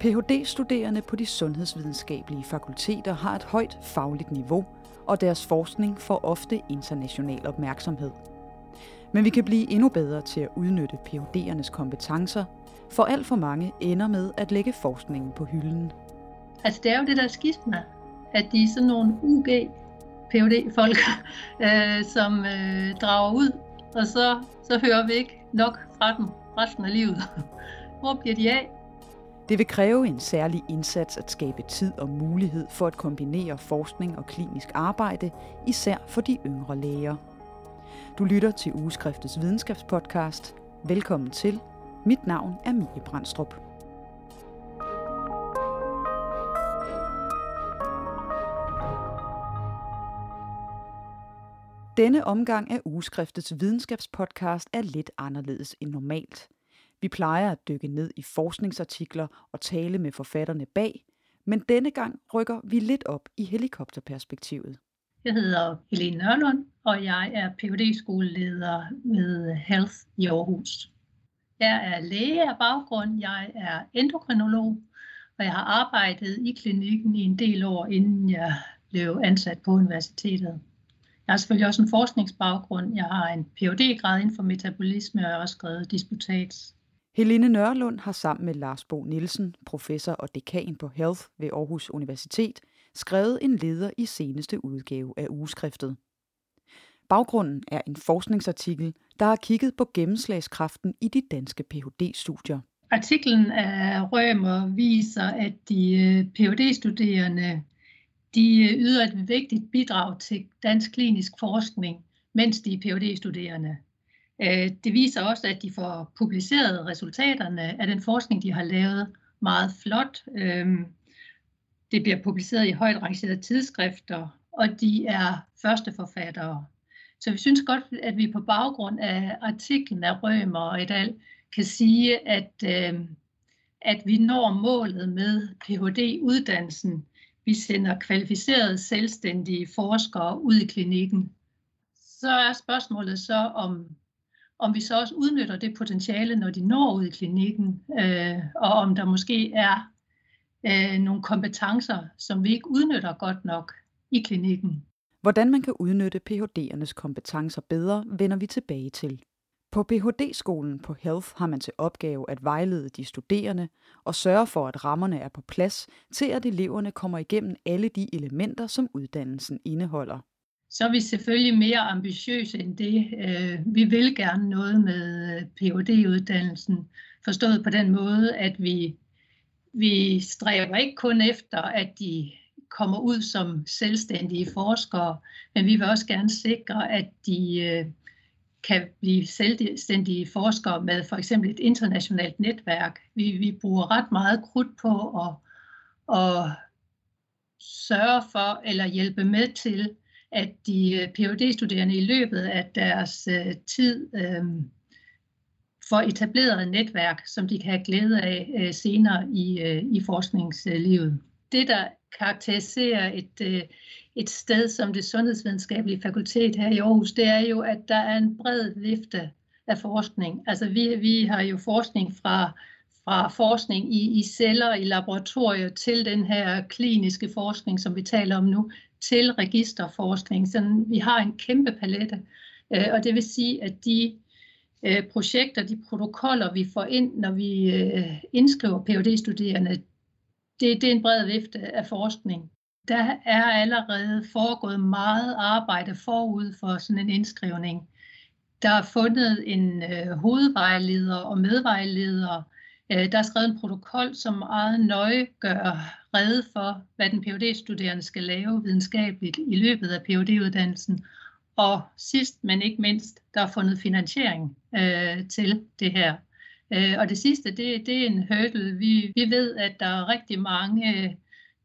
Ph.D.-studerende på de sundhedsvidenskabelige fakulteter har et højt fagligt niveau, og deres forskning får ofte international opmærksomhed. Men vi kan blive endnu bedre til at udnytte Ph.D.'ernes kompetencer, for alt for mange ender med at lægge forskningen på hylden. Altså det er jo det der skisma, at de er sådan nogle UG phd folk øh, som øh, drager ud, og så, så hører vi ikke nok fra dem resten af livet. Hvor bliver de af? Det vil kræve en særlig indsats at skabe tid og mulighed for at kombinere forskning og klinisk arbejde, især for de yngre læger. Du lytter til Ugeskriftets videnskabspodcast. Velkommen til. Mit navn er Mie Brandstrup. Denne omgang af Ugeskriftets videnskabspodcast er lidt anderledes end normalt. Vi plejer at dykke ned i forskningsartikler og tale med forfatterne bag, men denne gang rykker vi lidt op i helikopterperspektivet. Jeg hedder Helene Nørlund, og jeg er phd skoleleder ved Health i Aarhus. Jeg er læge af baggrund, jeg er endokrinolog, og jeg har arbejdet i klinikken i en del år, inden jeg blev ansat på universitetet. Jeg har selvfølgelig også en forskningsbaggrund. Jeg har en phd grad inden for metabolisme, og jeg har også skrevet disputats. Helene Nørlund har sammen med Lars Bo Nielsen, professor og dekan på Health ved Aarhus Universitet, skrevet en leder i seneste udgave af ugeskriftet. Baggrunden er en forskningsartikel, der har kigget på gennemslagskraften i de danske Ph.D.-studier. Artiklen af Rømer viser, at de øh, Ph.D.-studerende de øh, yder et vigtigt bidrag til dansk klinisk forskning, mens de er Ph.D.-studerende. Øh, det viser også, at de får publiceret resultaterne af den forskning, de har lavet meget flot. Øh, det bliver publiceret i højt rangerede tidsskrifter, og de er første forfattere. Så vi synes godt, at vi på baggrund af artiklen af Rømer og et al kan sige, at, øh, at vi når målet med Ph.D.-uddannelsen. Vi sender kvalificerede selvstændige forskere ud i klinikken. Så er spørgsmålet så, om om vi så også udnytter det potentiale, når de når ud i klinikken, øh, og om der måske er øh, nogle kompetencer, som vi ikke udnytter godt nok i klinikken. Hvordan man kan udnytte Ph.D.'ernes kompetencer bedre, vender vi tilbage til. På Ph.D.-skolen på Health har man til opgave at vejlede de studerende og sørge for, at rammerne er på plads til, at eleverne kommer igennem alle de elementer, som uddannelsen indeholder så er vi selvfølgelig mere ambitiøse end det. Øh, vi vil gerne noget med øh, phd uddannelsen forstået på den måde, at vi, vi stræber ikke kun efter, at de kommer ud som selvstændige forskere, men vi vil også gerne sikre, at de øh, kan blive selvstændige forskere med for eksempel et internationalt netværk. Vi, vi bruger ret meget krudt på at, at sørge for eller hjælpe med til, at de øh, phd studerende i løbet af deres øh, tid øh, får etableret et netværk, som de kan have glæde af øh, senere i, øh, i forskningslivet. Det, der karakteriserer et, øh, et sted som det sundhedsvidenskabelige fakultet her i Aarhus, det er jo, at der er en bred vifte af forskning. Altså vi, vi har jo forskning fra fra forskning i, i celler i laboratorier til den her kliniske forskning, som vi taler om nu, til registerforskning. Så vi har en kæmpe palette, øh, og det vil sige, at de øh, projekter, de protokoller, vi får ind, når vi øh, indskriver phd studerende det, det er en bred vifte af forskning. Der er allerede foregået meget arbejde forud for sådan en indskrivning. Der er fundet en øh, hovedvejleder og medvejleder, Øh, der er skrevet en protokol, som meget nøje gør rede for, hvad den phd studerende skal lave videnskabeligt i løbet af phd uddannelsen Og sidst, men ikke mindst, der er fundet finansiering øh, til det her. Øh, og det sidste, det, det er en hurdle. Vi, vi ved, at der er rigtig mange øh,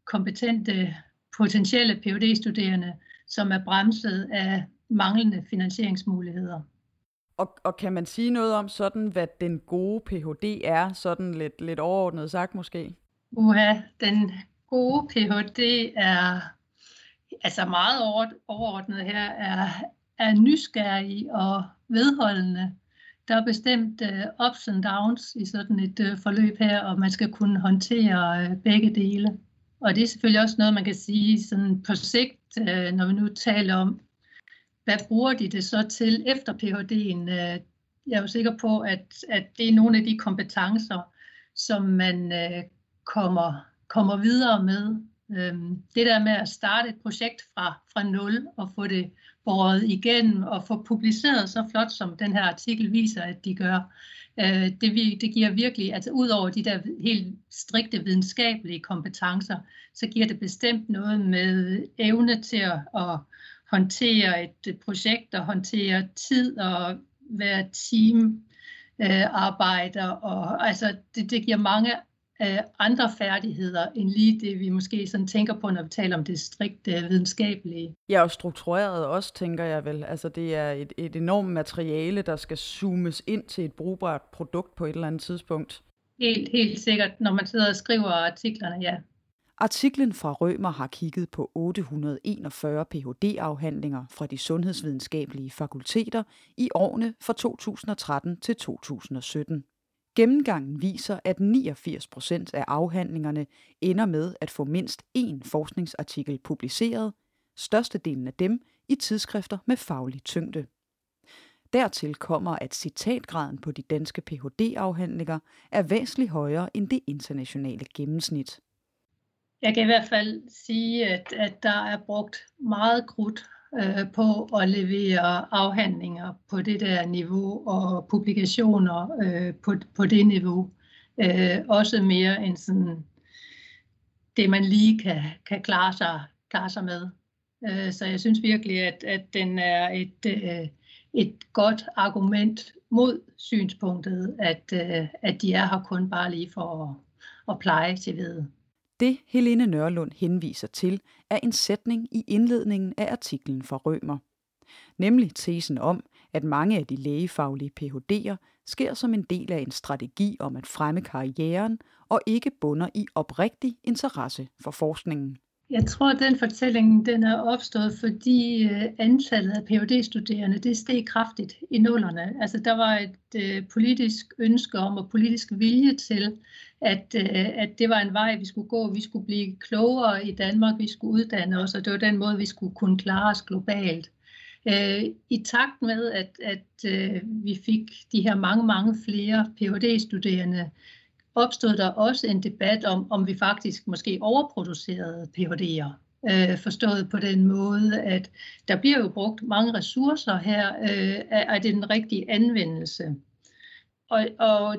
kompetente potentielle phd studerende som er bremset af manglende finansieringsmuligheder. Og, og kan man sige noget om sådan, hvad den gode Ph.D. er, sådan lidt, lidt overordnet sagt måske? Uha, den gode Ph.D. er altså meget overordnet her, er, er nysgerrig og vedholdende. der er bestemt uh, ups and downs i sådan et uh, forløb her, og man skal kunne håndtere uh, begge dele. Og det er selvfølgelig også noget, man kan sige sådan på sigt, uh, når vi nu taler om, hvad bruger de det så til efter Ph.D.'en? Øh, jeg er jo sikker på, at, at det er nogle af de kompetencer, som man øh, kommer, kommer videre med. Øh, det der med at starte et projekt fra, fra nul og få det båret igennem og få publiceret så flot, som den her artikel viser, at de gør. Uh, det, det giver virkelig, altså ud over de der helt strikte videnskabelige kompetencer, så giver det bestemt noget med evne til at, at håndtere et projekt og håndtere tid og være team øh, arbejder og altså det, det giver mange øh, andre færdigheder end lige det vi måske sådan tænker på når vi taler om det strikt videnskabelige. Ja, og struktureret også tænker jeg vel. Altså det er et, et enormt materiale der skal zoomes ind til et brugbart produkt på et eller andet tidspunkt. Helt, helt sikkert, når man sidder og skriver artiklerne, ja. Artiklen fra Rømer har kigget på 841 Ph.D.-afhandlinger fra de sundhedsvidenskabelige fakulteter i årene fra 2013 til 2017. Gennemgangen viser, at 89 procent af afhandlingerne ender med at få mindst én forskningsartikel publiceret, størstedelen af dem i tidsskrifter med faglig tyngde. Dertil kommer, at citatgraden på de danske Ph.D.-afhandlinger er væsentligt højere end det internationale gennemsnit. Jeg kan i hvert fald sige, at, at der er brugt meget krudt øh, på at levere afhandlinger på det der niveau og publikationer øh, på, på det niveau. Øh, også mere end sådan det, man lige kan, kan klare, sig, klare sig med. Øh, så jeg synes virkelig, at, at den er et, øh, et godt argument mod synspunktet, at, øh, at de er her kun bare lige for at, at pleje til ved. Det Helene Nørlund henviser til, er en sætning i indledningen af artiklen fra Rømer. Nemlig tesen om, at mange af de lægefaglige Ph.D.'er sker som en del af en strategi om at fremme karrieren og ikke bunder i oprigtig interesse for forskningen. Jeg tror, at den fortælling den er opstået, fordi øh, antallet af phd studerende det steg kraftigt i nullerne. Altså, der var et øh, politisk ønske om og politisk vilje til, at, øh, at det var en vej, vi skulle gå. Vi skulle blive klogere i Danmark, vi skulle uddanne os, og det var den måde, vi skulle kunne klare os globalt. Øh, I takt med, at, at øh, vi fik de her mange, mange flere phd studerende opstod der også en debat om, om vi faktisk måske overproducerede PhD'er. Øh, forstået på den måde, at der bliver jo brugt mange ressourcer her. Øh, er det den rigtige anvendelse? Og, og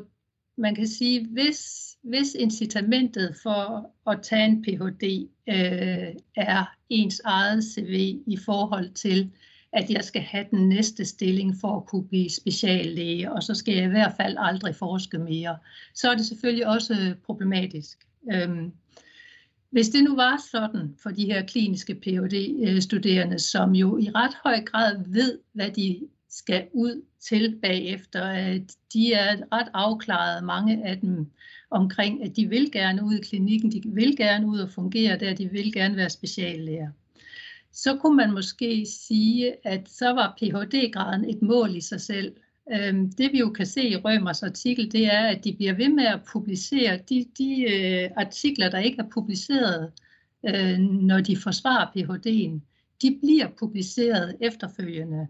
man kan sige, hvis, hvis incitamentet for at tage en Ph.D. Øh, er ens eget CV i forhold til, at jeg skal have den næste stilling for at kunne blive speciallæge, og så skal jeg i hvert fald aldrig forske mere, så er det selvfølgelig også problematisk. Øhm, hvis det nu var sådan for de her kliniske Ph.D.-studerende, øh, som jo i ret høj grad ved, hvad de skal ud til bagefter, at de er ret afklaret, mange af dem, omkring, at de vil gerne ud i klinikken, de vil gerne ud og fungere der, de vil gerne være speciallæger så kunne man måske sige, at så var Ph.D.-graden et mål i sig selv. Øhm, det vi jo kan se i Rømers artikel, det er, at de bliver ved med at publicere de, de øh, artikler, der ikke er publiceret, øh, når de forsvarer Ph.D.'en. De bliver publiceret efterfølgende.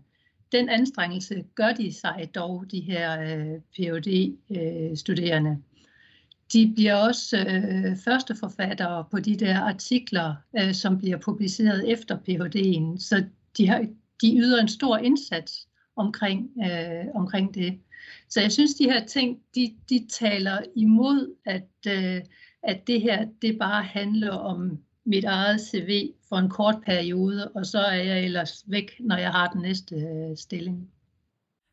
Den anstrengelse gør de sig dog, de her øh, Ph.D.-studerende. Øh, de bliver også øh, førsteforfattere på de der artikler, øh, som bliver publiceret efter Ph.D.'en. Så de, har, de yder en stor indsats omkring, øh, omkring det. Så jeg synes, de her ting, de, de taler imod, at, øh, at det her, det bare handler om mit eget CV for en kort periode, og så er jeg ellers væk, når jeg har den næste øh, stilling.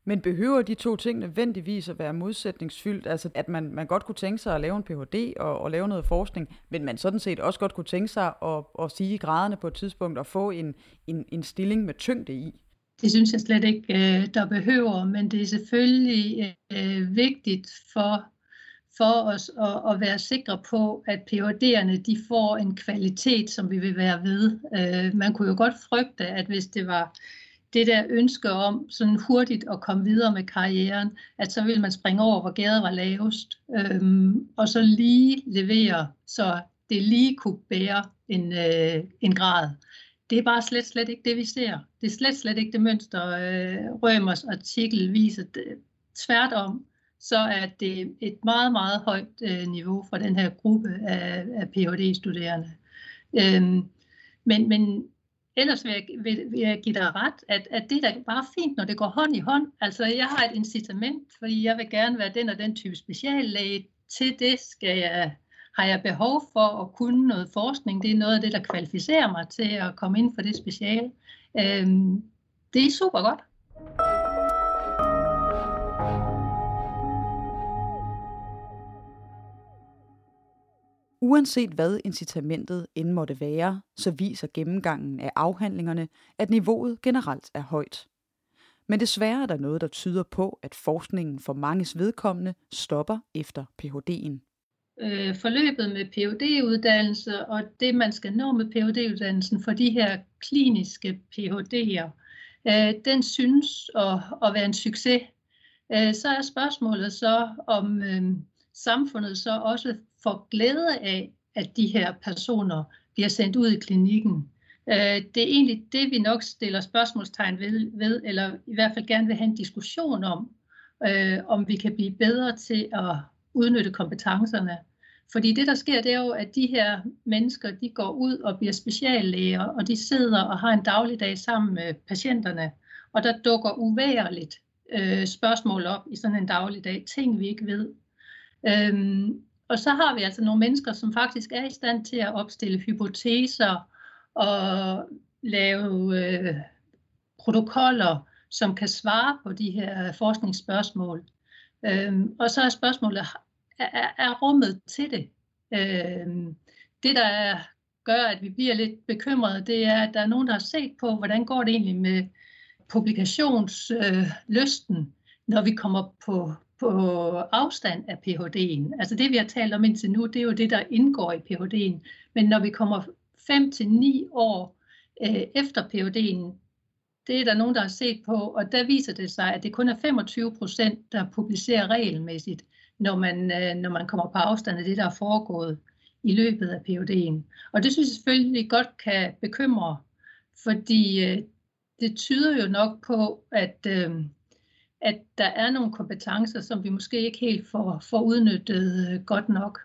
Men behøver de to ting nødvendigvis at være modsætningsfyldt? Altså at man, man godt kunne tænke sig at lave en Ph.D. Og, og lave noget forskning, men man sådan set også godt kunne tænke sig at, at sige graderne på et tidspunkt og få en, en, en stilling med tyngde i? Det synes jeg slet ikke, øh, der behøver, men det er selvfølgelig øh, vigtigt for, for os at, at være sikre på, at Ph.D.'erne de får en kvalitet, som vi vil være ved. Øh, man kunne jo godt frygte, at hvis det var det der ønske om sådan hurtigt at komme videre med karrieren, at så vil man springe over, hvor gæret var lavest, øhm, og så lige levere, så det lige kunne bære en, øh, en grad. Det er bare slet, slet ikke det, vi ser. Det er slet, slet ikke det mønster, øh, Rømers artikel viser. Tværtom, så er det et meget, meget højt øh, niveau for den her gruppe af, af Ph.D.-studerende. Øhm, men, men ellers vil jeg, vil, vil jeg give dig ret, at, at det er bare fint, når det går hånd i hånd. Altså, jeg har et incitament, fordi jeg vil gerne være den og den type speciallæge. Til det skal jeg, har jeg behov for at kunne noget forskning. Det er noget af det, der kvalificerer mig til at komme ind for det speciale. Øhm, det er super godt. Uanset hvad incitamentet end måtte være, så viser gennemgangen af afhandlingerne, at niveauet generelt er højt. Men desværre er der noget, der tyder på, at forskningen for manges vedkommende stopper efter Ph.D.'en. Øh, forløbet med Ph.D.-uddannelse og det, man skal nå med Ph.D.-uddannelsen for de her kliniske Ph.D.'er, øh, den synes at, at være en succes. Øh, så er spørgsmålet så, om øh, samfundet så også får glæde af, at de her personer bliver sendt ud i klinikken. Øh, det er egentlig det, vi nok stiller spørgsmålstegn ved, ved eller i hvert fald gerne vil have en diskussion om, øh, om vi kan blive bedre til at udnytte kompetencerne. Fordi det, der sker, det er jo, at de her mennesker, de går ud og bliver speciallæger, og de sidder og har en dagligdag sammen med patienterne. Og der dukker uværligt øh, spørgsmål op i sådan en dagligdag, ting vi ikke ved. Øhm, og så har vi altså nogle mennesker, som faktisk er i stand til at opstille hypoteser og lave øh, protokoller, som kan svare på de her forskningsspørgsmål. Øhm, og så er spørgsmålet, er, er rummet til det? Øhm, det, der gør, at vi bliver lidt bekymrede, det er, at der er nogen, der har set på, hvordan går det egentlig med publikationslysten, øh, når vi kommer på på afstand af Ph.D.'en. Altså det, vi har talt om indtil nu, det er jo det, der indgår i Ph.D.'en. Men når vi kommer 5 til ni år øh, efter Ph.D.'en, det er der nogen, der har set på, og der viser det sig, at det kun er 25 procent, der publicerer regelmæssigt, når man, øh, når man kommer på afstand af det, der er foregået i løbet af Ph.D.'en. Og det synes jeg selvfølgelig godt kan bekymre, fordi øh, det tyder jo nok på, at øh, at der er nogle kompetencer, som vi måske ikke helt får, får udnyttet øh, godt nok.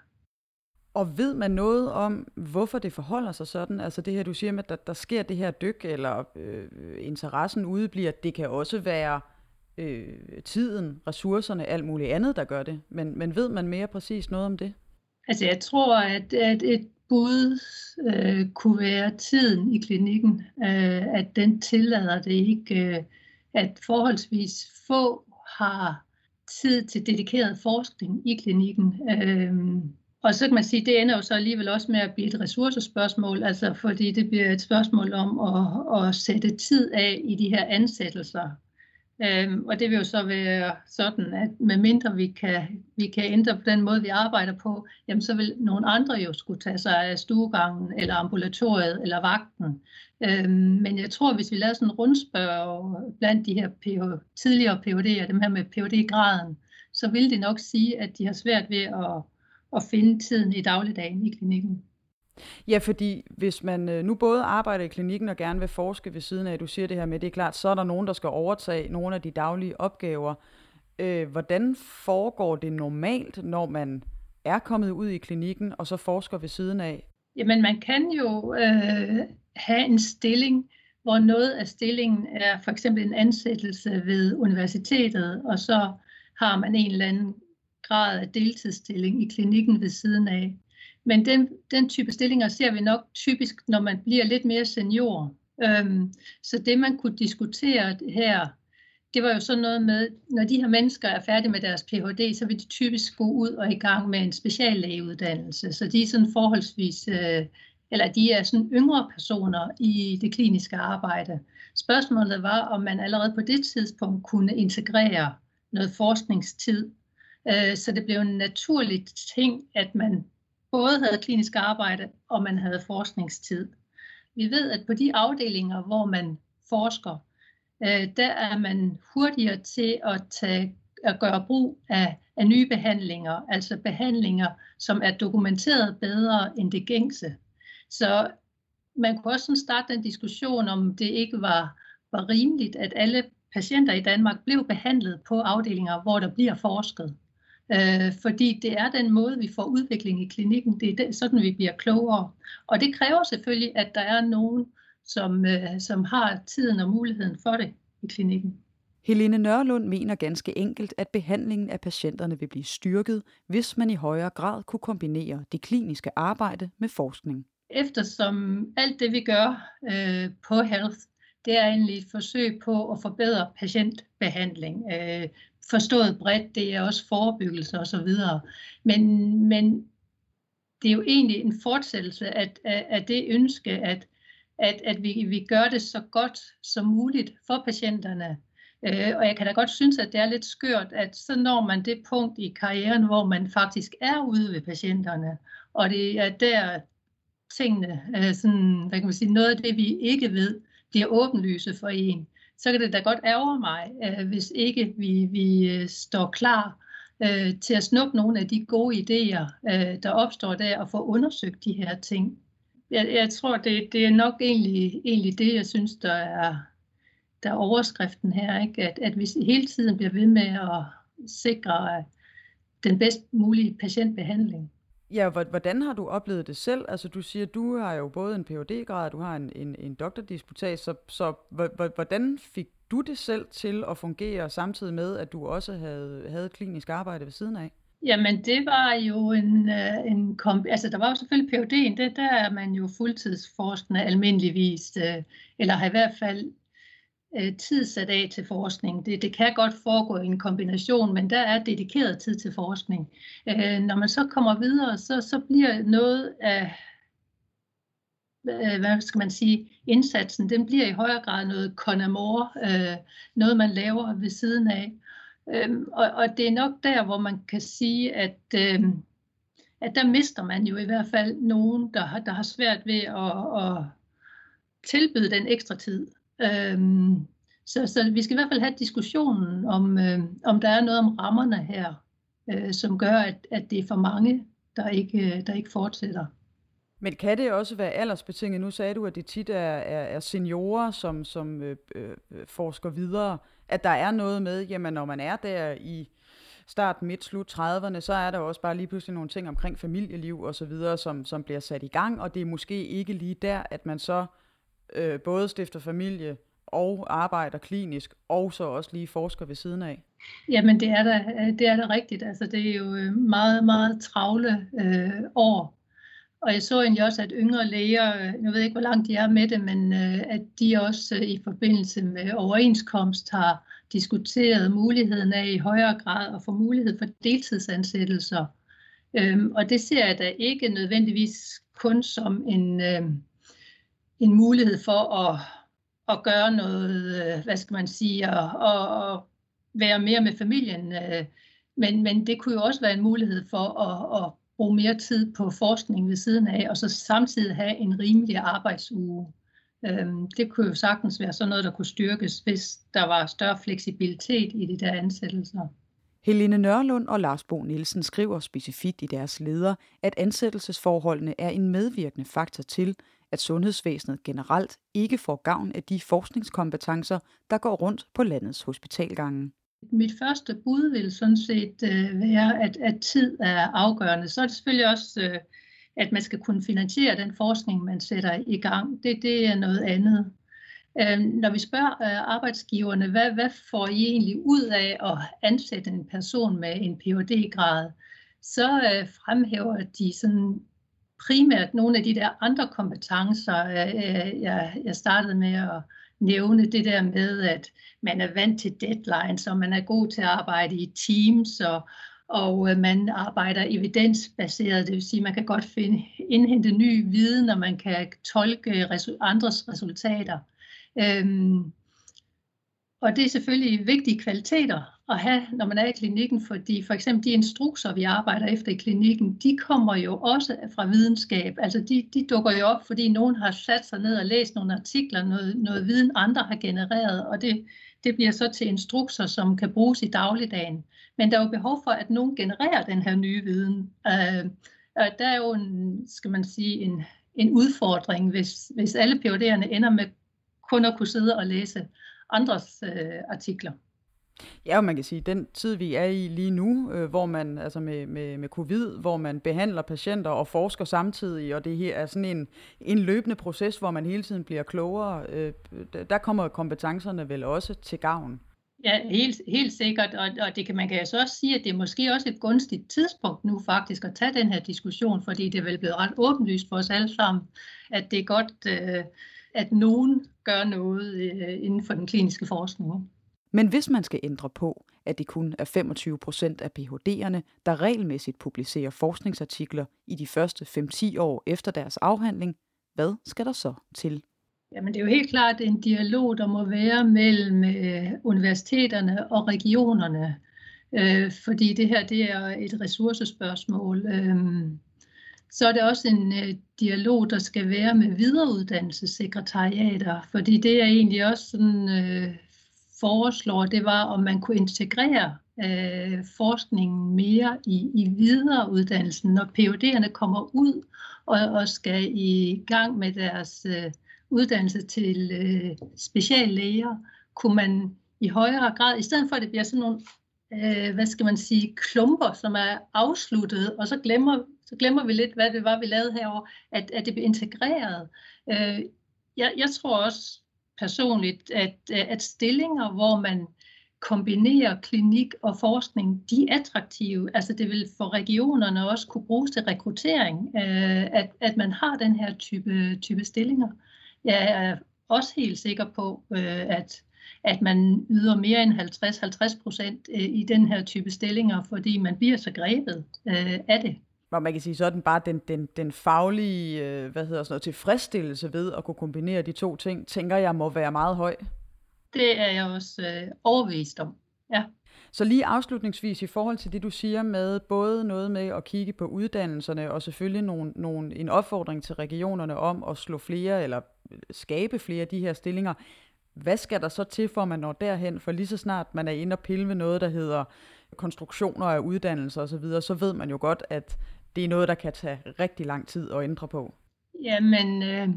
Og ved man noget om, hvorfor det forholder sig sådan? Altså det her, du siger med, at der, der sker det her dyk, eller øh, interessen udebliver, det kan også være øh, tiden, ressourcerne, alt muligt andet, der gør det. Men, men ved man mere præcis noget om det? Altså jeg tror, at, at et bud øh, kunne være tiden i klinikken, øh, at den tillader det ikke, øh, at forholdsvis få har tid til dedikeret forskning i klinikken. Øhm, og så kan man sige, at det ender jo så alligevel også med at blive et ressourcespørgsmål, altså fordi det bliver et spørgsmål om at, at sætte tid af i de her ansættelser. Øhm, og det vil jo så være sådan, at medmindre vi kan, vi kan ændre på den måde, vi arbejder på, jamen så vil nogle andre jo skulle tage sig af stuegangen, eller ambulatoriet, eller vagten. Øhm, men jeg tror, hvis vi lader sådan en rundspørg blandt de her PH, tidligere PhD'er, dem her med PhD-graden, så vil det nok sige, at de har svært ved at, at finde tiden i dagligdagen i klinikken. Ja, fordi hvis man øh, nu både arbejder i klinikken og gerne vil forske ved siden af, du siger det her med, det er klart, så er der nogen, der skal overtage nogle af de daglige opgaver. Øh, hvordan foregår det normalt, når man er kommet ud i klinikken og så forsker ved siden af? Jamen, man kan jo øh, have en stilling, hvor noget af stillingen er for eksempel en ansættelse ved universitetet, og så har man en eller anden grad af deltidsstilling i klinikken ved siden af. Men den, den type stillinger ser vi nok typisk, når man bliver lidt mere senior. Øhm, så det man kunne diskutere her, det var jo sådan noget med, når de her mennesker er færdige med deres Ph.D., så vil de typisk gå ud og i gang med en speciallægeuddannelse. Så de er sådan forholdsvis, øh, eller de er sådan yngre personer i det kliniske arbejde. Spørgsmålet var, om man allerede på det tidspunkt kunne integrere noget forskningstid, øh, så det blev en naturlig ting, at man både havde klinisk arbejde og man havde forskningstid. Vi ved, at på de afdelinger, hvor man forsker, øh, der er man hurtigere til at, tage, at gøre brug af, af nye behandlinger, altså behandlinger, som er dokumenteret bedre end det gængse. Så man kunne også starte den diskussion, om det ikke var, var rimeligt, at alle patienter i Danmark blev behandlet på afdelinger, hvor der bliver forsket. Øh, fordi det er den måde, vi får udvikling i klinikken. Det er den, sådan, vi bliver klogere. Og det kræver selvfølgelig, at der er nogen, som, øh, som har tiden og muligheden for det i klinikken. Helene Nørlund mener ganske enkelt, at behandlingen af patienterne vil blive styrket, hvis man i højere grad kunne kombinere det kliniske arbejde med forskning. Eftersom alt det, vi gør øh, på Health, det er egentlig et forsøg på at forbedre patientbehandling. Øh, forstået bredt, det er også forebyggelse osv. Men, men det er jo egentlig en fortsættelse af, af, af det ønske, at, at, at vi, vi gør det så godt som muligt for patienterne. Øh, og jeg kan da godt synes, at det er lidt skørt, at så når man det punkt i karrieren, hvor man faktisk er ude ved patienterne, og det er der tingene, øh, sådan, hvad kan man sige, noget af det, vi ikke ved, bliver åbenlyse for en så kan det da godt ærge mig, øh, hvis ikke vi, vi øh, står klar øh, til at snuppe nogle af de gode idéer, øh, der opstår der, og få undersøgt de her ting. Jeg, jeg tror, det, det er nok egentlig, egentlig det, jeg synes, der er, der er overskriften her, ikke? At, at vi hele tiden bliver ved med at sikre øh, den bedst mulige patientbehandling. Ja, hvordan har du oplevet det selv? Altså du siger, du har jo både en phd grad du har en, en, en doktordisputat, så, så hvordan fik du det selv til at fungere samtidig med, at du også havde, havde klinisk arbejde ved siden af? Jamen det var jo en, øh, en kombi, altså der var jo selvfølgelig PhD'en, det, der er man jo fuldtidsforskende almindeligvis, øh, eller har i hvert fald øh, tid sat af til forskning. Det, det kan godt foregå i en kombination, men der er dedikeret tid til forskning. Øh, når man så kommer videre, så, så bliver noget af øh, hvad skal man sige, indsatsen, den bliver i højere grad noget konamore, øh, noget man laver ved siden af. Øhm, og, og det er nok der, hvor man kan sige, at, øh, at der mister man jo i hvert fald nogen, der har, der har svært ved at, at tilbyde den ekstra tid. Øhm, så, så vi skal i hvert fald have diskussionen om, øh, om der er noget om rammerne her, øh, som gør, at, at det er for mange, der ikke, øh, der ikke fortsætter. Men kan det også være aldersbetinget? Nu sagde du, at det tit er, er, er seniorer, som, som øh, øh, forsker videre. At der er noget med, jamen når man er der i start, midt, slut 30'erne, så er der også bare lige pludselig nogle ting omkring familieliv og så videre, som, som bliver sat i gang, og det er måske ikke lige der, at man så øh, både stifter familie og arbejder klinisk, og så også lige forsker ved siden af? Jamen det er da, det er da rigtigt. Altså, det er jo øh, meget, meget travle øh, år. Og jeg så egentlig også, at yngre læger, øh, nu ved jeg ikke, hvor langt de er med det, men øh, at de også øh, i forbindelse med overenskomst har diskuteret muligheden af i højere grad at få mulighed for deltidsansættelser. Øhm, og det ser jeg da ikke nødvendigvis kun som en, øh, en mulighed for at, at gøre noget, øh, hvad skal man sige, og, og, og være mere med familien. Øh, men, men det kunne jo også være en mulighed for at, at bruge mere tid på forskning ved siden af, og så samtidig have en rimelig arbejdsuge. Øhm, det kunne jo sagtens være sådan noget, der kunne styrkes, hvis der var større fleksibilitet i de der ansættelser. Helene Nørlund og Lars Bo Nielsen skriver specifikt i deres leder, at ansættelsesforholdene er en medvirkende faktor til, at sundhedsvæsenet generelt ikke får gavn af de forskningskompetencer, der går rundt på landets hospitalgange. Mit første bud vil sådan set øh, være, at, at tid er afgørende. Så er det selvfølgelig også, øh, at man skal kunne finansiere den forskning, man sætter i gang. Det, det er noget andet. Øh, når vi spørger øh, arbejdsgiverne, hvad, hvad får I egentlig ud af at ansætte en person med en phd grad så øh, fremhæver de sådan primært nogle af de der andre kompetencer, øh, øh, jeg, jeg startede med at nævne det der med, at man er vant til deadlines, og man er god til at arbejde i teams, og, og øh, man arbejder evidensbaseret, det vil sige, at man kan godt finde, indhente ny viden, og man kan tolke resu- andres resultater. Øhm, og det er selvfølgelig vigtige kvaliteter at have, når man er i klinikken, fordi for eksempel de instrukser, vi arbejder efter i klinikken, de kommer jo også fra videnskab. Altså de, de dukker jo op, fordi nogen har sat sig ned og læst nogle artikler, noget, noget viden andre har genereret, og det, det bliver så til instrukser, som kan bruges i dagligdagen. Men der er jo behov for, at nogen genererer den her nye viden. Øh, der er jo en, skal man sige, en, en udfordring, hvis, hvis alle PhD'erne ender med kun at kunne sidde og læse andres øh, artikler. Ja, og man kan sige, at den tid, vi er i lige nu, øh, hvor man altså med, med, med covid, hvor man behandler patienter og forsker samtidig, og det her er sådan en, en løbende proces, hvor man hele tiden bliver klogere, øh, der kommer kompetencerne vel også til gavn. Ja, helt, helt sikkert, og, og det kan man kan altså også sige, at det er måske også et gunstigt tidspunkt nu faktisk at tage den her diskussion, fordi det er vel blevet ret åbenlyst for os alle sammen, at det er godt, øh, at nogen gør noget øh, inden for den kliniske forskning. Men hvis man skal ændre på, at det kun er 25 procent af Ph.D.'erne, der regelmæssigt publicerer forskningsartikler i de første 5-10 år efter deres afhandling, hvad skal der så til? Jamen det er jo helt klart en dialog, der må være mellem øh, universiteterne og regionerne, øh, fordi det her det er et ressourcespørgsmål. Øh, så er det også en øh, dialog, der skal være med videreuddannelsessekretariater, fordi det er egentlig også sådan øh, foreslår, det var, om man kunne integrere øh, forskningen mere i, i videreuddannelsen, når PUD'erne kommer ud og, og skal i gang med deres øh, uddannelse til øh, speciallæger, kunne man i højere grad, i stedet for at det bliver sådan nogle, øh, hvad skal man sige, klumper, som er afsluttet, og så glemmer, så glemmer vi lidt, hvad det var, vi lavede herover, at, at det blev integreret. Øh, jeg, jeg tror også, personligt, at, at stillinger, hvor man kombinerer klinik og forskning, de er attraktive. Altså det vil for regionerne også kunne bruges til rekruttering, øh, at, at man har den her type, type stillinger. Jeg er også helt sikker på, øh, at, at man yder mere end 50-50 procent øh, i den her type stillinger, fordi man bliver så grebet øh, af det hvor man kan sige sådan bare den, den, den faglige øh, hvad hedder sådan noget, tilfredsstillelse ved at kunne kombinere de to ting, tænker jeg må være meget høj. Det er jeg også øh, overbevist om, ja. Så lige afslutningsvis i forhold til det, du siger med både noget med at kigge på uddannelserne og selvfølgelig nogle, nogle, en opfordring til regionerne om at slå flere eller skabe flere af de her stillinger. Hvad skal der så til, for at man når derhen? For lige så snart man er inde og pille med noget, der hedder konstruktioner af uddannelser osv., så ved man jo godt, at det er noget, der kan tage rigtig lang tid at ændre på. Jamen, øh,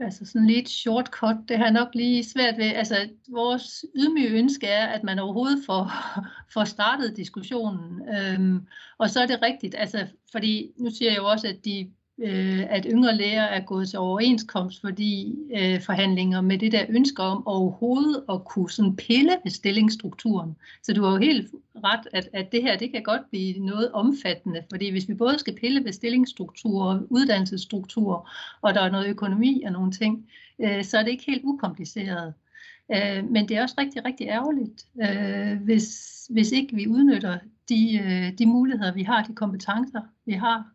altså sådan lidt shortcut, det har nok lige svært ved. Altså, vores ydmyge ønske er, at man overhovedet får, får startet diskussionen. Øhm, og så er det rigtigt, altså, fordi nu siger jeg jo også, at de øh, at yngre læger er gået til overenskomst, fordi øh, forhandlinger med det der ønsker om overhovedet at kunne sådan pille ved stillingsstrukturen. Så du har jo helt ret, at, at det her det kan godt blive noget omfattende, fordi hvis vi både skal pille ved stillingsstrukturer, uddannelsesstrukturer, og der er noget økonomi og nogle ting, øh, så er det ikke helt ukompliceret. Øh, men det er også rigtig, rigtig ærgerligt, øh, hvis, hvis ikke vi udnytter de, øh, de muligheder, vi har, de kompetencer, vi har